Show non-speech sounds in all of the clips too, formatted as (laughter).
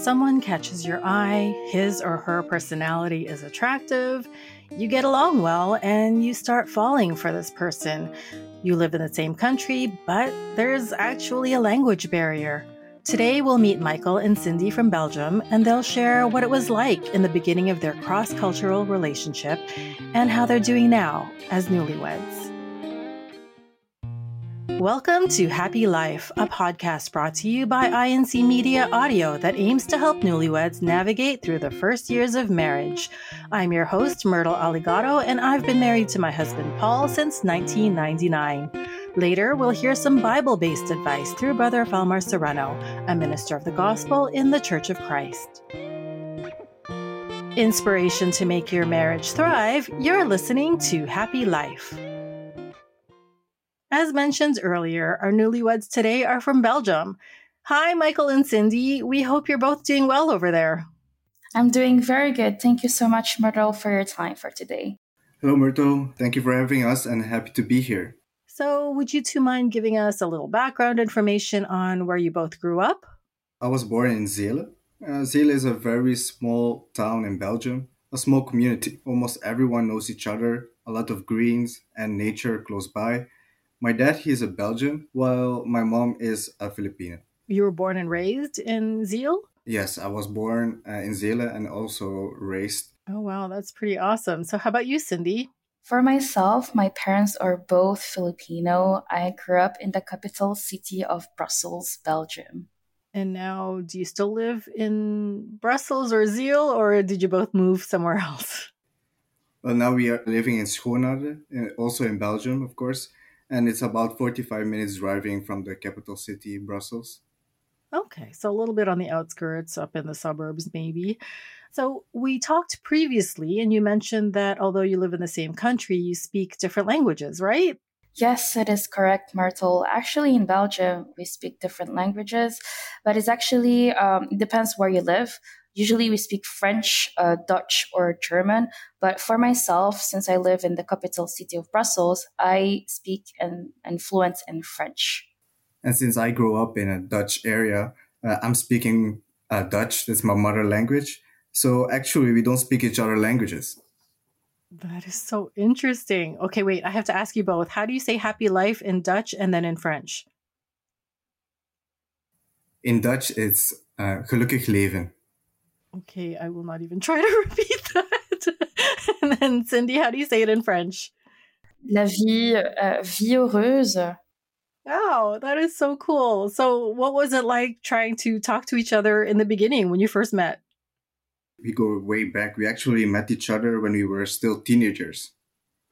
someone catches your eye, his or her personality is attractive, you get along well, and you start falling for this person. You live in the same country, but there's actually a language barrier. Today, we'll meet Michael and Cindy from Belgium, and they'll share what it was like in the beginning of their cross cultural relationship and how they're doing now as newlyweds. Welcome to Happy Life, a podcast brought to you by INC Media Audio that aims to help newlyweds navigate through the first years of marriage. I'm your host, Myrtle Aligato, and I've been married to my husband Paul since 1999. Later, we'll hear some Bible based advice through Brother Felmar Serrano, a minister of the gospel in the Church of Christ. Inspiration to make your marriage thrive, you're listening to Happy Life. As mentioned earlier, our newlyweds today are from Belgium. Hi, Michael and Cindy. We hope you're both doing well over there. I'm doing very good. Thank you so much, Myrtle, for your time for today. Hello, Myrtle. Thank you for having us and happy to be here. So, would you two mind giving us a little background information on where you both grew up? I was born in Zele. Uh, Zele is a very small town in Belgium, a small community. Almost everyone knows each other, a lot of greens and nature close by my dad, he's a Belgian, while my mom is a Filipino. You were born and raised in Zele? Yes, I was born uh, in Zele and also raised. Oh, wow, that's pretty awesome. So, how about you, Cindy? For myself, my parents are both Filipino. I grew up in the capital city of Brussels, Belgium. And now, do you still live in Brussels or Zele, or did you both move somewhere (laughs) else? Well, now we are living in Schoonhoven, uh, also in Belgium, of course and it's about 45 minutes driving from the capital city, Brussels. Okay, so a little bit on the outskirts, up in the suburbs, maybe. So, we talked previously, and you mentioned that although you live in the same country, you speak different languages, right? Yes, it is correct, Myrtle. Actually, in Belgium, we speak different languages, but it's actually um, it depends where you live. Usually we speak French, uh, Dutch, or German. But for myself, since I live in the capital city of Brussels, I speak and, and fluent in French. And since I grew up in a Dutch area, uh, I'm speaking uh, Dutch. That's my mother language. So actually, we don't speak each other languages. That is so interesting. Okay, wait, I have to ask you both. How do you say happy life in Dutch and then in French? In Dutch, it's uh, gelukkig leven. Okay, I will not even try (laughs) to repeat that. (laughs) and then, Cindy, how do you say it in French? La vie, uh, vie heureuse. Wow, that is so cool. So, what was it like trying to talk to each other in the beginning when you first met? We go way back. We actually met each other when we were still teenagers.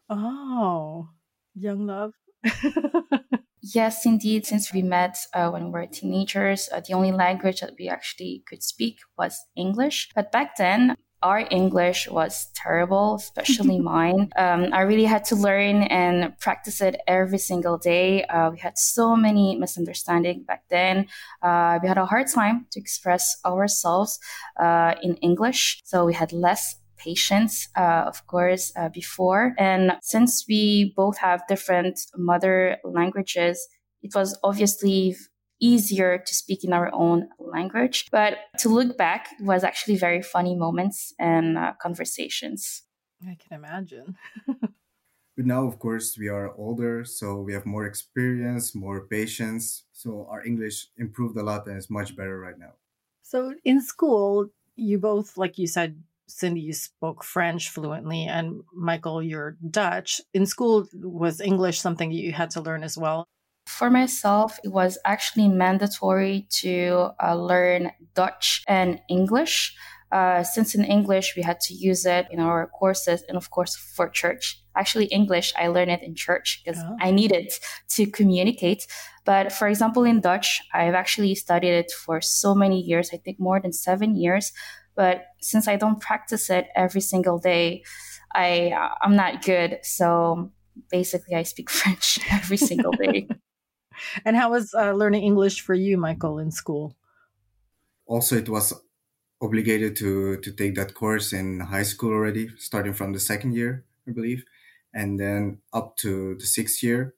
Oh, young love. (laughs) Yes, indeed. Since we met uh, when we were teenagers, uh, the only language that we actually could speak was English. But back then, our English was terrible, especially (laughs) mine. Um, I really had to learn and practice it every single day. Uh, we had so many misunderstandings back then. Uh, we had a hard time to express ourselves uh, in English, so we had less patience, uh, of course, uh, before. And since we both have different mother languages, it was obviously easier to speak in our own language. But to look back, it was actually very funny moments and uh, conversations. I can imagine. (laughs) but now, of course, we are older, so we have more experience, more patience. So our English improved a lot and it's much better right now. So in school, you both, like you said, Cindy, you spoke French fluently, and Michael, you're Dutch. In school, was English something that you had to learn as well? For myself, it was actually mandatory to uh, learn Dutch and English. Uh, since in English, we had to use it in our courses and, of course, for church. Actually, English, I learned it in church because oh. I needed to communicate. But for example, in Dutch, I've actually studied it for so many years, I think more than seven years. But since I don't practice it every single day, I I'm not good. So basically, I speak (laughs) French every single day. (laughs) and how was uh, learning English for you, Michael, in school? Also, it was obligated to to take that course in high school already, starting from the second year, I believe, and then up to the sixth year.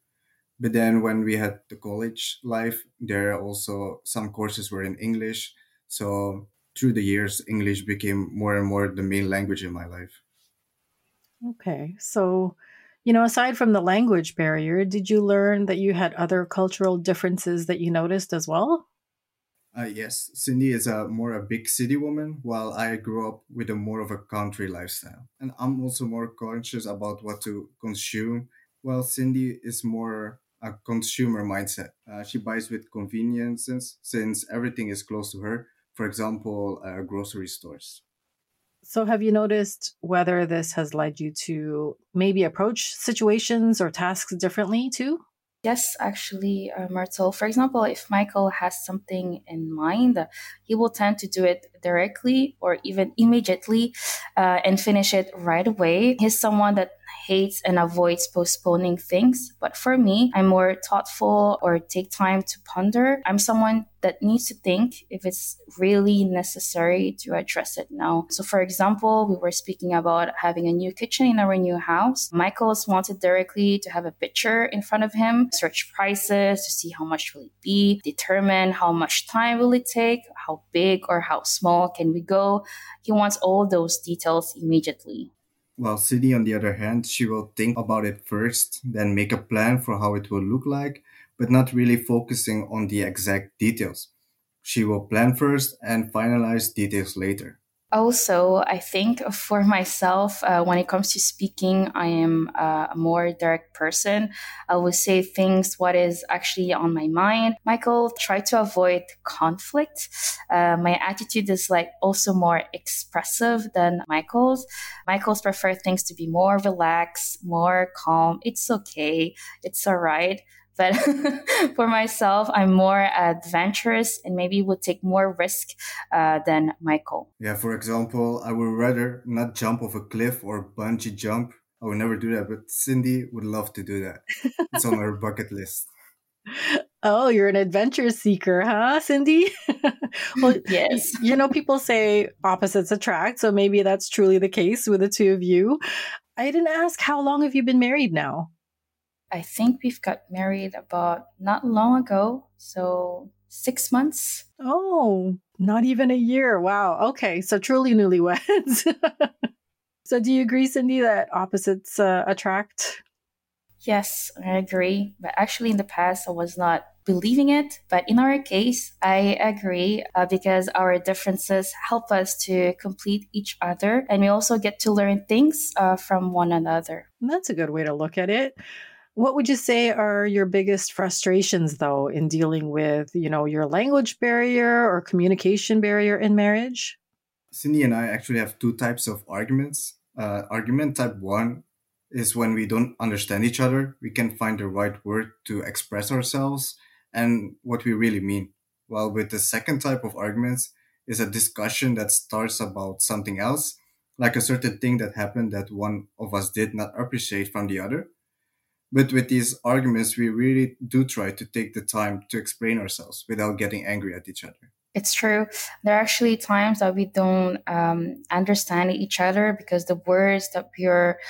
But then when we had the college life, there also some courses were in English. So through the years, English became more and more the main language in my life. Okay. So, you know, aside from the language barrier, did you learn that you had other cultural differences that you noticed as well? Uh, yes, Cindy is a more a big city woman, while I grew up with a more of a country lifestyle. And I'm also more conscious about what to consume, while Cindy is more a consumer mindset. Uh, she buys with conveniences since everything is close to her. For example, uh, grocery stores. So, have you noticed whether this has led you to maybe approach situations or tasks differently too? Yes, actually, uh, Myrtle. For example, if Michael has something in mind, he will tend to do it directly or even immediately uh, and finish it right away. He's someone that hates and avoids postponing things. But for me, I'm more thoughtful or take time to ponder. I'm someone that needs to think if it's really necessary to address it now. So, for example, we were speaking about having a new kitchen in our new house. Michael's wanted directly to have a picture in front of him, search prices to see how much will it be, determine how much time will it take, how big or how small can we go. He wants all those details immediately. While Cindy, on the other hand, she will think about it first, then make a plan for how it will look like, but not really focusing on the exact details. She will plan first and finalize details later. Also, I think for myself, uh, when it comes to speaking, I am uh, a more direct person. I will say things what is actually on my mind. Michael try to avoid conflict. Uh, my attitude is like also more expressive than Michael's. Michael's prefer things to be more relaxed, more calm. It's okay. It's all right. But (laughs) for myself, I'm more adventurous and maybe would take more risk uh, than Michael. Yeah, for example, I would rather not jump off a cliff or bungee jump. I would never do that, but Cindy would love to do that. it's on her bucket list. (laughs) (laughs) Oh, you're an adventure seeker, huh, Cindy? well, yes. You know, people say opposites attract, so maybe that's truly the case with the two of you. I didn't ask how long have you been married now? I think we've got married about not long ago. So six months. Oh, not even a year. Wow. Okay. So truly newlyweds. (laughs) so do you agree, Cindy, that opposites uh, attract? Yes, I agree. But actually, in the past, I was not believing it. But in our case, I agree uh, because our differences help us to complete each other. And we also get to learn things uh, from one another. That's a good way to look at it. What would you say are your biggest frustrations though in dealing with, you know, your language barrier or communication barrier in marriage? Cindy and I actually have two types of arguments. Uh, argument type one is when we don't understand each other. We can find the right word to express ourselves and what we really mean. While with the second type of arguments is a discussion that starts about something else, like a certain thing that happened that one of us did not appreciate from the other but with these arguments, we really do try to take the time to explain ourselves without getting angry at each other. It's true. There are actually times that we don't um, understand each other because the words that we're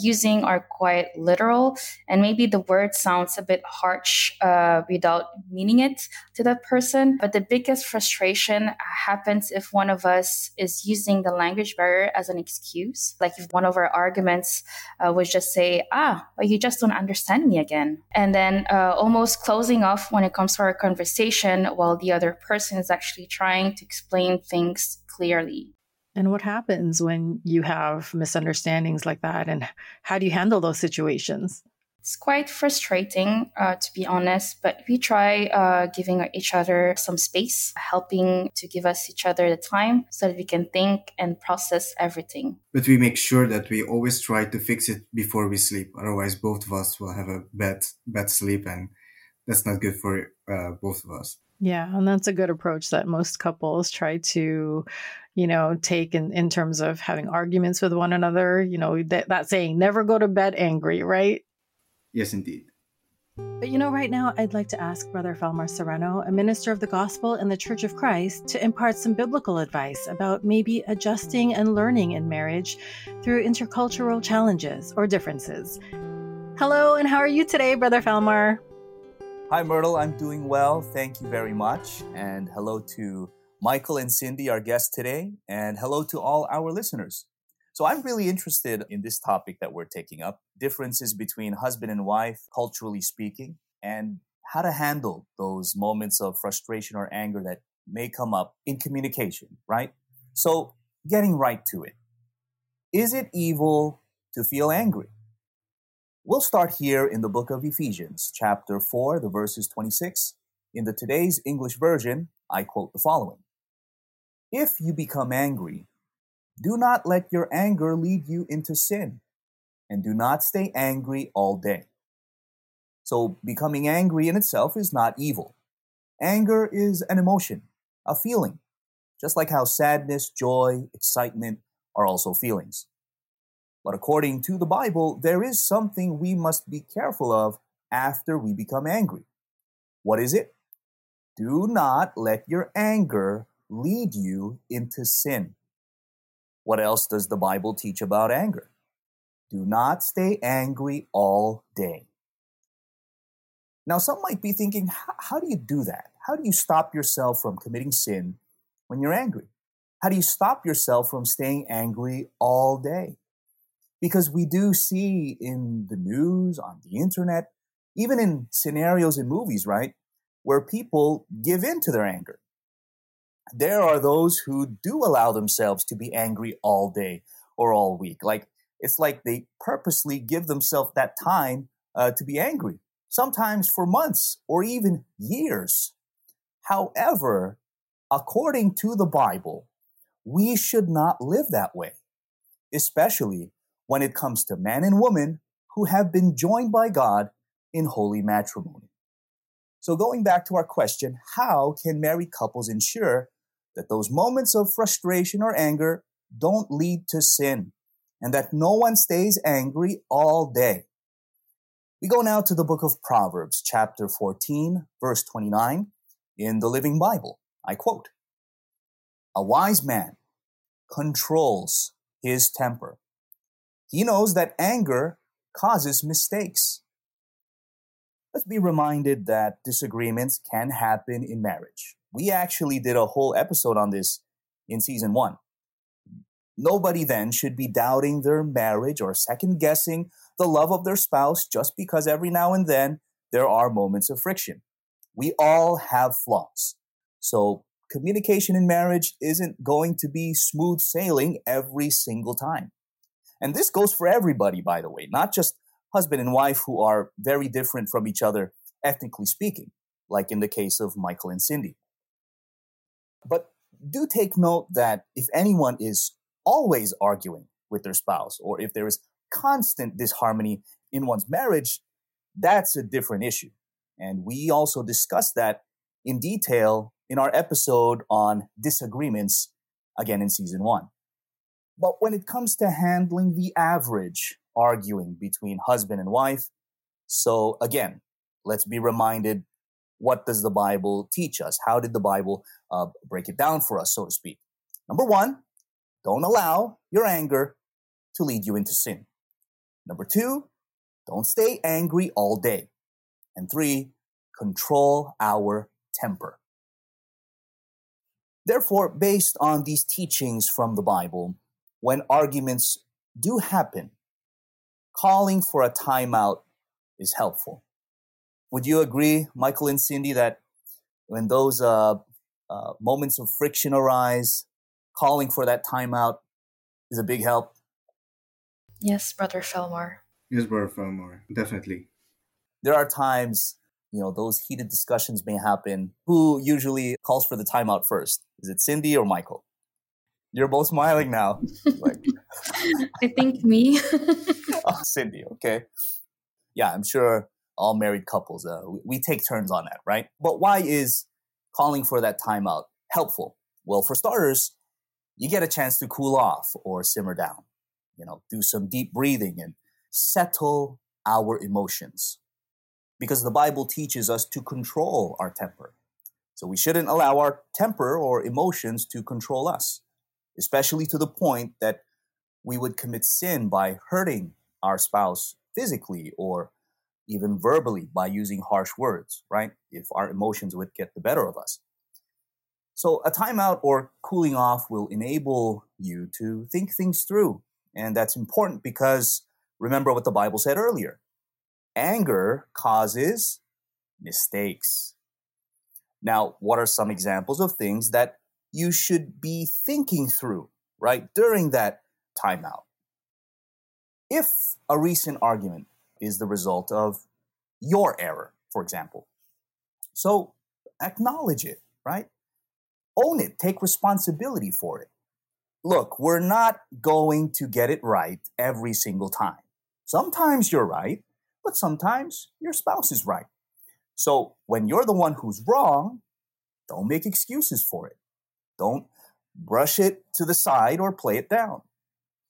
using are quite literal, and maybe the word sounds a bit harsh uh, without meaning it to that person. But the biggest frustration happens if one of us is using the language barrier as an excuse. Like if one of our arguments uh, was just say, "Ah, but you just don't understand me again," and then uh, almost closing off when it comes to our conversation, while the other person is actually trying to explain things clearly. And what happens when you have misunderstandings like that? And how do you handle those situations? It's quite frustrating, uh, to be honest, but we try uh, giving each other some space, helping to give us each other the time so that we can think and process everything. But we make sure that we always try to fix it before we sleep. Otherwise, both of us will have a bad, bad sleep, and that's not good for uh, both of us. Yeah, and that's a good approach that most couples try to, you know, take in, in terms of having arguments with one another. You know, that, that saying, never go to bed angry, right? Yes, indeed. But you know, right now, I'd like to ask Brother Felmar Serrano, a minister of the gospel in the Church of Christ, to impart some biblical advice about maybe adjusting and learning in marriage through intercultural challenges or differences. Hello, and how are you today, Brother Felmar? Hi, Myrtle. I'm doing well. Thank you very much. And hello to Michael and Cindy, our guests today, and hello to all our listeners. So, I'm really interested in this topic that we're taking up differences between husband and wife, culturally speaking, and how to handle those moments of frustration or anger that may come up in communication, right? So, getting right to it. Is it evil to feel angry? We'll start here in the book of Ephesians, chapter 4, the verses 26. In the today's English version, I quote the following if you become angry, do not let your anger lead you into sin, and do not stay angry all day. So, becoming angry in itself is not evil. Anger is an emotion, a feeling, just like how sadness, joy, excitement are also feelings. But according to the Bible, there is something we must be careful of after we become angry. What is it? Do not let your anger lead you into sin. What else does the Bible teach about anger? Do not stay angry all day. Now, some might be thinking, how do you do that? How do you stop yourself from committing sin when you're angry? How do you stop yourself from staying angry all day? Because we do see in the news, on the internet, even in scenarios in movies, right, where people give in to their anger there are those who do allow themselves to be angry all day or all week. Like it's like they purposely give themselves that time uh, to be angry, sometimes for months or even years. However, according to the Bible, we should not live that way, especially when it comes to man and woman who have been joined by God in holy matrimony. So, going back to our question, how can married couples ensure that those moments of frustration or anger don't lead to sin and that no one stays angry all day. We go now to the book of Proverbs, chapter 14, verse 29, in the Living Bible. I quote, A wise man controls his temper. He knows that anger causes mistakes. Let's be reminded that disagreements can happen in marriage. We actually did a whole episode on this in season one. Nobody then should be doubting their marriage or second guessing the love of their spouse just because every now and then there are moments of friction. We all have flaws. So communication in marriage isn't going to be smooth sailing every single time. And this goes for everybody, by the way, not just husband and wife who are very different from each other, ethnically speaking, like in the case of Michael and Cindy. But do take note that if anyone is always arguing with their spouse, or if there is constant disharmony in one's marriage, that's a different issue. And we also discuss that in detail in our episode on disagreements, again in season one. But when it comes to handling the average arguing between husband and wife, so again, let's be reminded what does the Bible teach us? How did the Bible uh, break it down for us, so to speak? Number one, don't allow your anger to lead you into sin. Number two, don't stay angry all day. And three, control our temper. Therefore, based on these teachings from the Bible, when arguments do happen, calling for a timeout is helpful. Would you agree, Michael and Cindy, that when those uh, uh, moments of friction arise, calling for that timeout is a big help? Yes, Brother Felmar. Yes, Brother Felmar, definitely. There are times, you know, those heated discussions may happen. Who usually calls for the timeout first? Is it Cindy or Michael? You're both smiling now. like, (laughs) I think me. (laughs) oh, Cindy, okay. Yeah, I'm sure all married couples. Uh, we, we take turns on that, right? But why is calling for that timeout helpful? Well, for starters, you get a chance to cool off or simmer down. You know, do some deep breathing and settle our emotions. Because the Bible teaches us to control our temper. So we shouldn't allow our temper or emotions to control us, especially to the point that we would commit sin by hurting our spouse physically or even verbally by using harsh words, right? If our emotions would get the better of us. So, a timeout or cooling off will enable you to think things through. And that's important because remember what the Bible said earlier anger causes mistakes. Now, what are some examples of things that you should be thinking through, right, during that timeout? If a recent argument is the result of your error, for example, so acknowledge it, right? Own it, take responsibility for it. Look, we're not going to get it right every single time. Sometimes you're right, but sometimes your spouse is right. So when you're the one who's wrong, don't make excuses for it. Don't brush it to the side or play it down.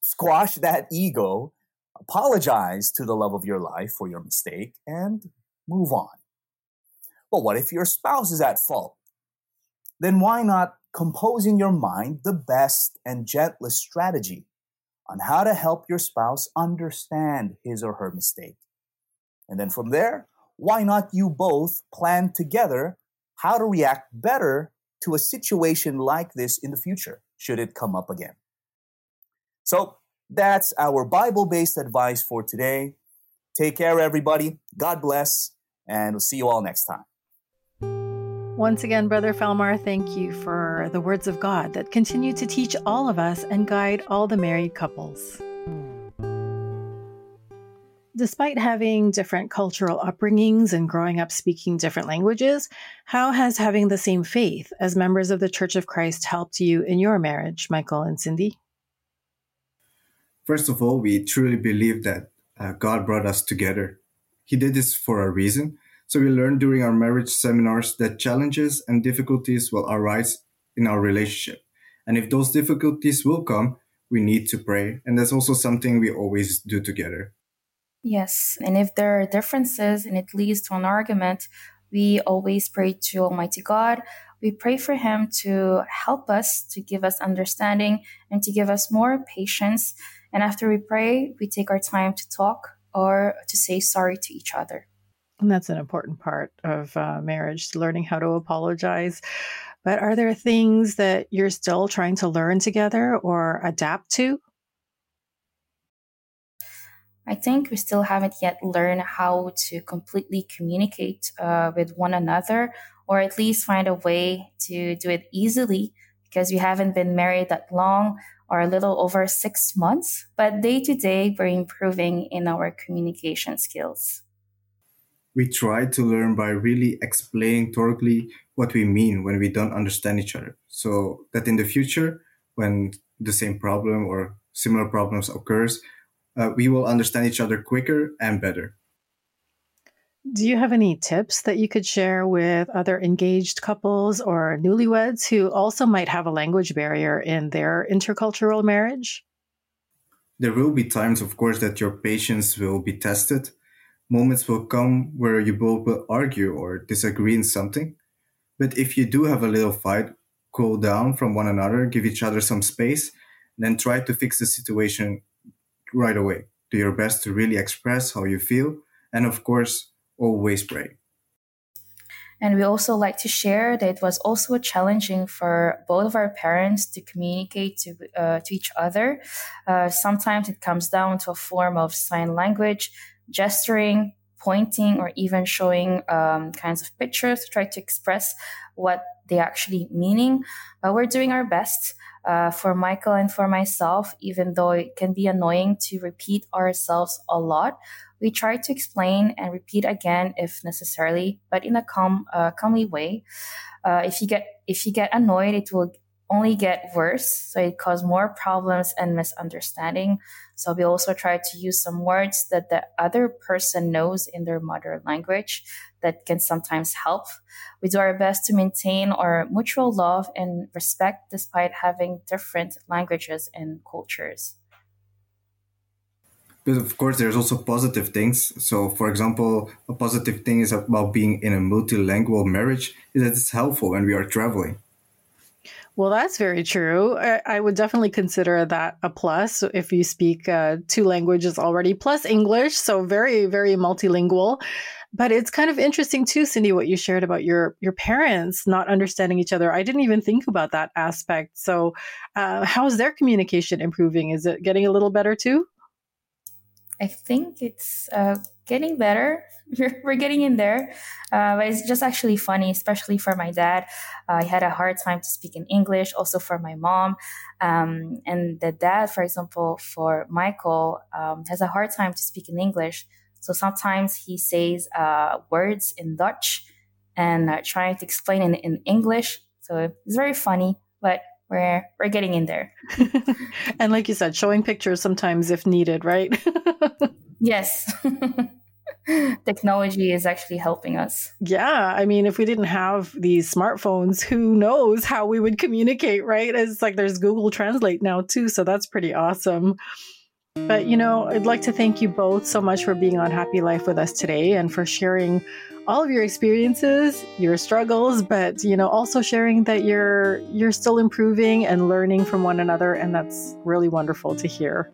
Squash that ego, apologize to the love of your life for your mistake, and move on. But what if your spouse is at fault? Then why not compose in your mind the best and gentlest strategy on how to help your spouse understand his or her mistake? And then from there, why not you both plan together how to react better to a situation like this in the future, should it come up again? So that's our Bible based advice for today. Take care, everybody. God bless, and we'll see you all next time. Once again, Brother Felmar, thank you for the words of God that continue to teach all of us and guide all the married couples. Despite having different cultural upbringings and growing up speaking different languages, how has having the same faith as members of the Church of Christ helped you in your marriage, Michael and Cindy? First of all, we truly believe that uh, God brought us together. He did this for a reason. So we learned during our marriage seminars that challenges and difficulties will arise in our relationship. And if those difficulties will come, we need to pray. And that's also something we always do together. Yes, and if there are differences and it leads to an argument, we always pray to Almighty God. We pray for Him to help us, to give us understanding, and to give us more patience. And after we pray, we take our time to talk or to say sorry to each other. And that's an important part of uh, marriage, learning how to apologize. But are there things that you're still trying to learn together or adapt to? I think we still haven't yet learned how to completely communicate uh, with one another, or at least find a way to do it easily because we haven't been married that long or a little over six months. But day to day, we're improving in our communication skills. We try to learn by really explaining thoroughly what we mean when we don't understand each other. So that in the future, when the same problem or similar problems occurs, uh, we will understand each other quicker and better. Do you have any tips that you could share with other engaged couples or newlyweds who also might have a language barrier in their intercultural marriage? There will be times, of course, that your patience will be tested. Moments will come where you both will argue or disagree in something. But if you do have a little fight, cool down from one another, give each other some space, then try to fix the situation right away. Do your best to really express how you feel. And of course, always pray. And we also like to share that it was also challenging for both of our parents to communicate to, uh, to each other. Uh, sometimes it comes down to a form of sign language, gesturing, pointing, or even showing um, kinds of pictures to try to express what they actually meaning. But we're doing our best uh, for Michael and for myself, even though it can be annoying to repeat ourselves a lot, we try to explain and repeat again if necessarily, but in a calm, uh, calmly way. Uh, if you get if you get annoyed, it will only get worse. So it causes more problems and misunderstanding. So we also try to use some words that the other person knows in their mother language that can sometimes help. We do our best to maintain our mutual love and respect despite having different languages and cultures. But of course, there's also positive things. So, for example, a positive thing is about being in a multilingual marriage is that it's helpful when we are traveling. Well, that's very true. I, would definitely consider that a plus if you speak uh, two languages already, plus English. So very, very multilingual. But it's kind of interesting too, Cindy, what you shared about your your parents not understanding each other. I didn't even think about that aspect. So, uh, how is their communication improving? Is it getting a little better too? I think it's uh, getting better. (laughs) We're, getting in there. Uh, but it's just actually funny, especially for my dad. Uh, I had a hard time to speak in English, also for my mom. Um, and the dad, for example, for Michael, um, has a hard time to speak in English. So sometimes he says uh, words in Dutch and uh, trying to explain in, in English. So it's very funny, but we're we're getting in there. (laughs) and like you said, showing pictures sometimes if needed, right? (laughs) yes. (laughs) Technology is actually helping us. Yeah. I mean, if we didn't have these smartphones, who knows how we would communicate, right? It's like there's Google Translate now, too. So that's pretty awesome. But, you know, I'd like to thank you both so much for being on Happy Life with us today and for sharing all of your experiences, your struggles, but, you know, also sharing that you're you're still improving and learning from one another and that's really wonderful to hear.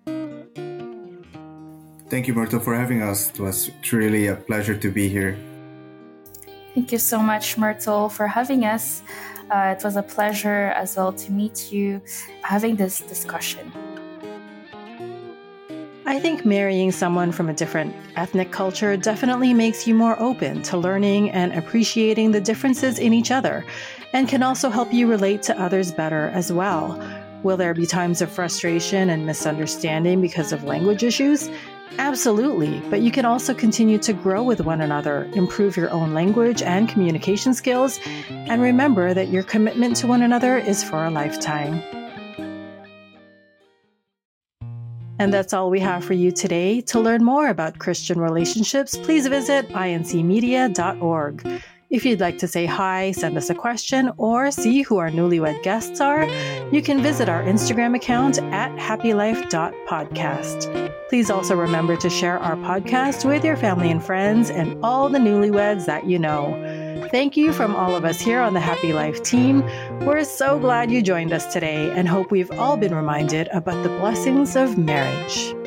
Thank you, Myrtle, for having us. It was truly a pleasure to be here. Thank you so much, Myrtle, for having us. Uh, it was a pleasure as well to meet you, having this discussion. I think marrying someone from a different ethnic culture definitely makes you more open to learning and appreciating the differences in each other, and can also help you relate to others better as well. Will there be times of frustration and misunderstanding because of language issues? Absolutely, but you can also continue to grow with one another, improve your own language and communication skills, and remember that your commitment to one another is for a lifetime. And that's all we have for you today. To learn more about Christian relationships, please visit incmedia.org. If you'd like to say hi, send us a question, or see who our newlywed guests are, you can visit our Instagram account at happylife.podcast. Please also remember to share our podcast with your family and friends and all the newlyweds that you know. Thank you from all of us here on the Happy Life team. We're so glad you joined us today and hope we've all been reminded about the blessings of marriage.